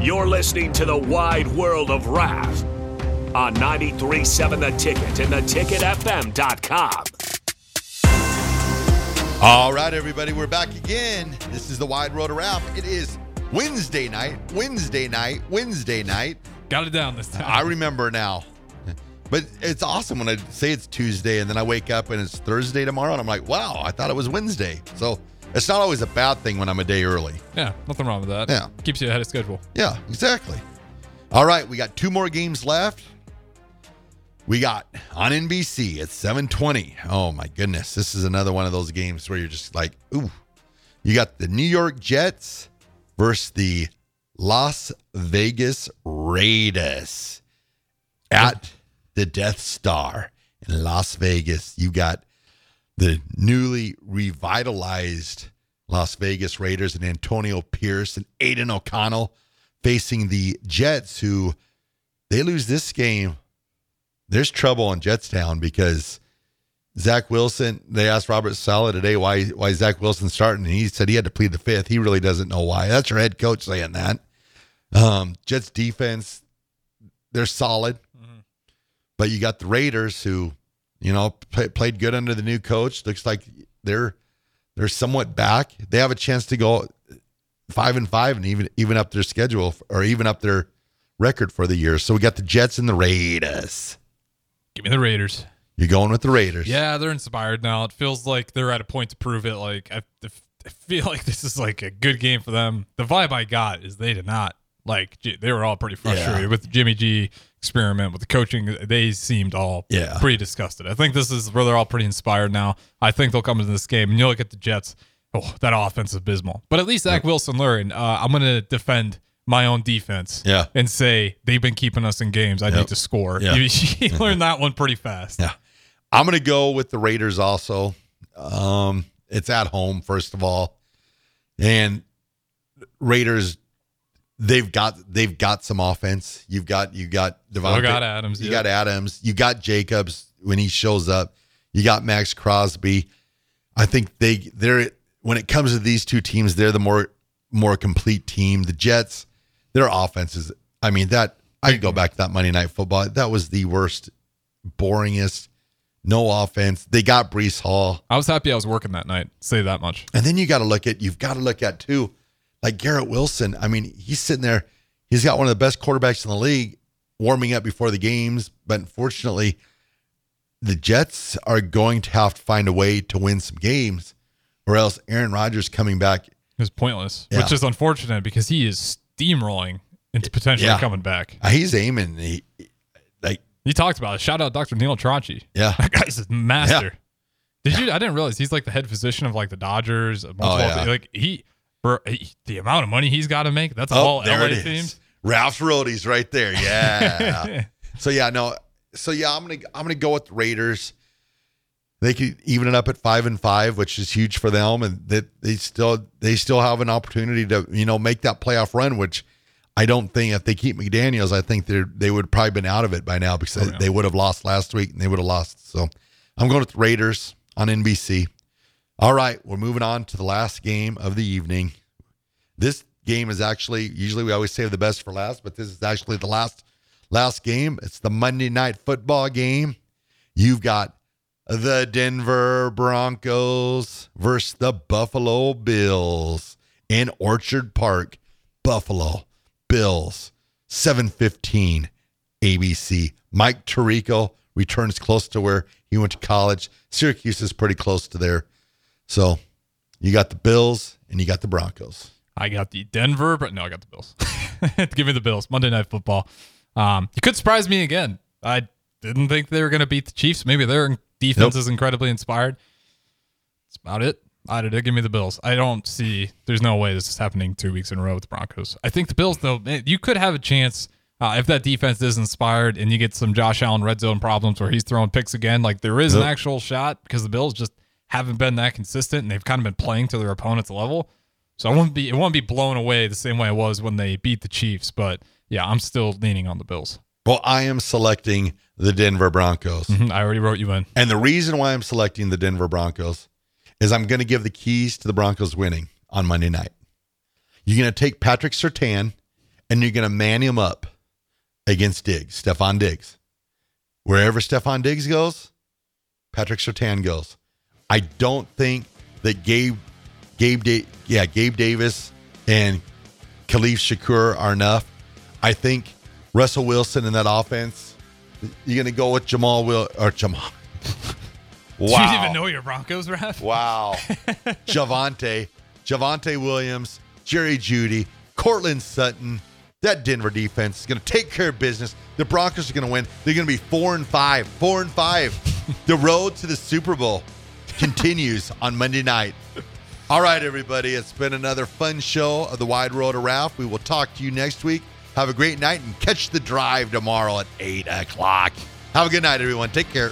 You're listening to the wide world of Ralph on 93.7 The Ticket and theticketfm.com. All right, everybody, we're back again. This is the Wide World of Ralph. It is Wednesday night, Wednesday night, Wednesday night. Got it down this time. I remember now. But it's awesome when I say it's Tuesday and then I wake up and it's Thursday tomorrow and I'm like, wow, I thought it was Wednesday. So it's not always a bad thing when I'm a day early. yeah, nothing wrong with that. Yeah. Keeps you ahead of schedule. Yeah, exactly. All right, we got two more games left. We got on NBC at 7:20. Oh my goodness, this is another one of those games where you're just like, ooh. You got the New York Jets versus the Las Vegas Raiders at the Death Star in Las Vegas. You got the newly revitalized Las Vegas Raiders and Antonio Pierce and Aidan O'Connell facing the Jets, who they lose this game. There's trouble in Jetstown because Zach Wilson. They asked Robert Saleh today why why Zach Wilson starting, and he said he had to plead the fifth. He really doesn't know why. That's your head coach saying that. Um, Jets defense, they're solid, but you got the Raiders who, you know, play, played good under the new coach. Looks like they're they're somewhat back. They have a chance to go five and five and even even up their schedule or even up their record for the year. So we got the Jets and the Raiders. Give me the Raiders. You're going with the Raiders. Yeah, they're inspired now. It feels like they're at a point to prove it. Like I, I feel like this is like a good game for them. The vibe I got is they did not like. They were all pretty frustrated Yeah. with the Jimmy G experiment with the coaching. They seemed all Yeah. pretty disgusted. I think this is where they're all pretty inspired now. I think they'll come into this game and you look at the Jets. Oh, that offense is abysmal. But at least Zach Wilson learned. Uh, I'm going to defend my own defense. Yeah. And say they've been keeping us in games. I Yep. need to score. Yeah. He, he learned that one pretty fast. Yeah. I'm going to go with the Raiders also. Um, it's at home, first of all. And Raiders, they've got they've got some offense. You've got you got Davante, oh, got Adams, You yeah. got Adams. You got Jacobs when he shows up. You got Maxx Crosby. I think they they're when it comes to these two teams, they're the more more complete team. The Jets, their offense is. I mean that I could go back to that Monday Night Football. That was the worst, boringest. No offense. They got Breece Hall, I was happy I was working that night. Say that much. and then you got to look at you've got to look at too, like Garrett Wilson. I mean, he's sitting there. He's got one of the best quarterbacks in the league, warming up before the games. But unfortunately, the Jets are going to have to find a way to win some games, or else Aaron Rodgers coming back. is pointless, Yeah. which is unfortunate because he is steamrolling into potentially Yeah. coming back. uh, He's aiming. He, like, He talked about it. Shout out Dr. Neil Tranchi. yeah, That guy's a master. Did you? I didn't realize he's like the head physician of like the Dodgers. Oh, yeah. Like he, for eh, the amount of money he's got to make. That's Oh, all there LA it is. teams. Ralph's Roadies right there. Yeah. so yeah, no. So yeah, I'm gonna I'm gonna go with the Raiders. They could even it up at five and five, which is huge for them, and that they still they still have an opportunity to you know make that playoff run. Which I don't think if they keep McDaniels, I think they they would probably been out of it by now because Oh, yeah. they would have lost last week and they would have lost. So I'm going with the Raiders on NBC. All right, we're moving on to the last game of the evening. This game is actually usually we always save the best for last, but this is actually the last last game. It's the Monday night football game. You've got the Denver Broncos versus the Buffalo Bills in Orchard Park. Buffalo Bills, 715 ABC. Mike Tirico returns close to where he went to college. Syracuse is pretty close to there. So you got the Bills and you got the Broncos. I got the Denver, but no, I got the Bills. Give me the Bills. Monday Night Football. Um, you could surprise me again. I didn't think they were going to beat the Chiefs. Maybe their defense Nope. is incredibly inspired. That's about it. I did. Give me the Bills. I don't see. There's no way this is happening two weeks in a row with the Broncos. I think the Bills, though, man, you could have a chance uh, if that defense is inspired and you get some Josh Allen red zone problems where he's throwing picks again. Like there is an actual shot because the Bills just haven't been that consistent and they've kind of been playing to their opponent's level. So I won't be it won't be blown away the same way it was when they beat the Chiefs. But yeah, I'm still leaning on the Bills. Well, I am selecting the Denver Broncos. Mhm, I already wrote you in. And the reason why I'm selecting the Denver Broncos is I'm going to give the keys to the Broncos winning on Monday night. You're going to take Patrick Surtain and you're going to man him up against Diggs, Stefon Diggs. Wherever Stefon Diggs goes, Patrick Surtain goes. I don't think that Gabe, Gabe, da- yeah, Gabe Davis and Khalil Shakir are enough. I think Russell Wilson in that offense. You're going to go with Jamal Will or Jamal. wow. Do you even know your Broncos, ref? Wow. Javante, Javonte Williams, Jerry Jeudy, Courtland Sutton. That Denver defense is going to take care of business. The Broncos are going to win. They're going to be four and five. Four and five. the road to the Super Bowl continues on Monday night. All right, everybody. It's been another fun show of the Wide World of Ralph. We will talk to you next week. Have a great night and catch the drive tomorrow at 8 o'clock. Have a good night, everyone. Take care.